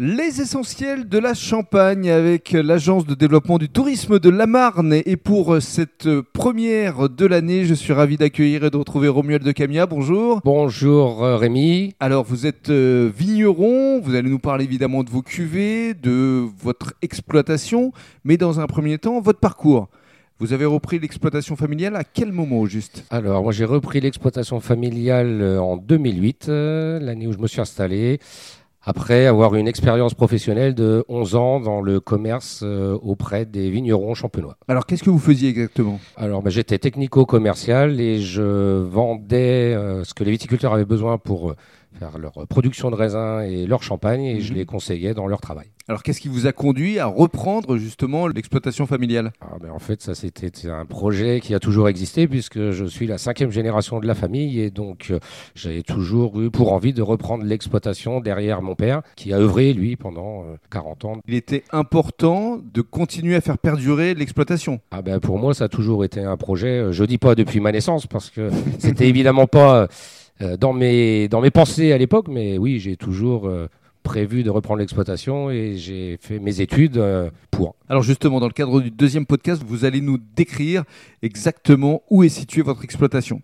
Les essentiels de la Champagne avec l'agence de développement du tourisme de la Marne. Et pour cette première de l'année, je suis ravi d'accueillir et de retrouver Romuald de Camia. Bonjour. Bonjour euh, Rémi. Alors vous êtes euh, vigneron, vous allez nous parler évidemment de vos cuvées, de votre exploitation, mais dans un premier temps, votre parcours. Vous avez repris l'exploitation familiale à quel moment au juste? Alors, moi j'ai repris l'exploitation familiale euh, en 2008, euh, l'année où je me suis installé, après avoir une expérience professionnelle de 11 ans dans le commerce euh, auprès des vignerons champenois. Alors, qu'est-ce que vous faisiez exactement? Alors, bah, j'étais technico-commercial et je vendais euh, ce que les viticulteurs avaient besoin pour euh, faire leur production de raisins et leur champagne et je Mhm. les conseillais dans leur travail. Alors, qu'est-ce qui vous a conduit à reprendre justement l'exploitation familiale? Ah, ben, en fait, ça c'était un projet qui a toujours existé puisque je suis la cinquième génération de la famille et donc euh, j'ai toujours eu pour envie de reprendre l'exploitation derrière mon père qui a œuvré lui pendant euh, 40 ans. Il était important de continuer à faire perdurer l'exploitation. Ah ben pour moi ça a toujours été un projet. euh, Je dis pas depuis ma naissance parce que c'était évidemment pas euh, dans mes dans mes pensées à l'époque, mais oui j'ai toujours euh, prévu de reprendre l'exploitation et j'ai fait mes études euh, pour. Alors justement, dans le cadre du deuxième podcast, vous allez nous décrire exactement où est située votre exploitation.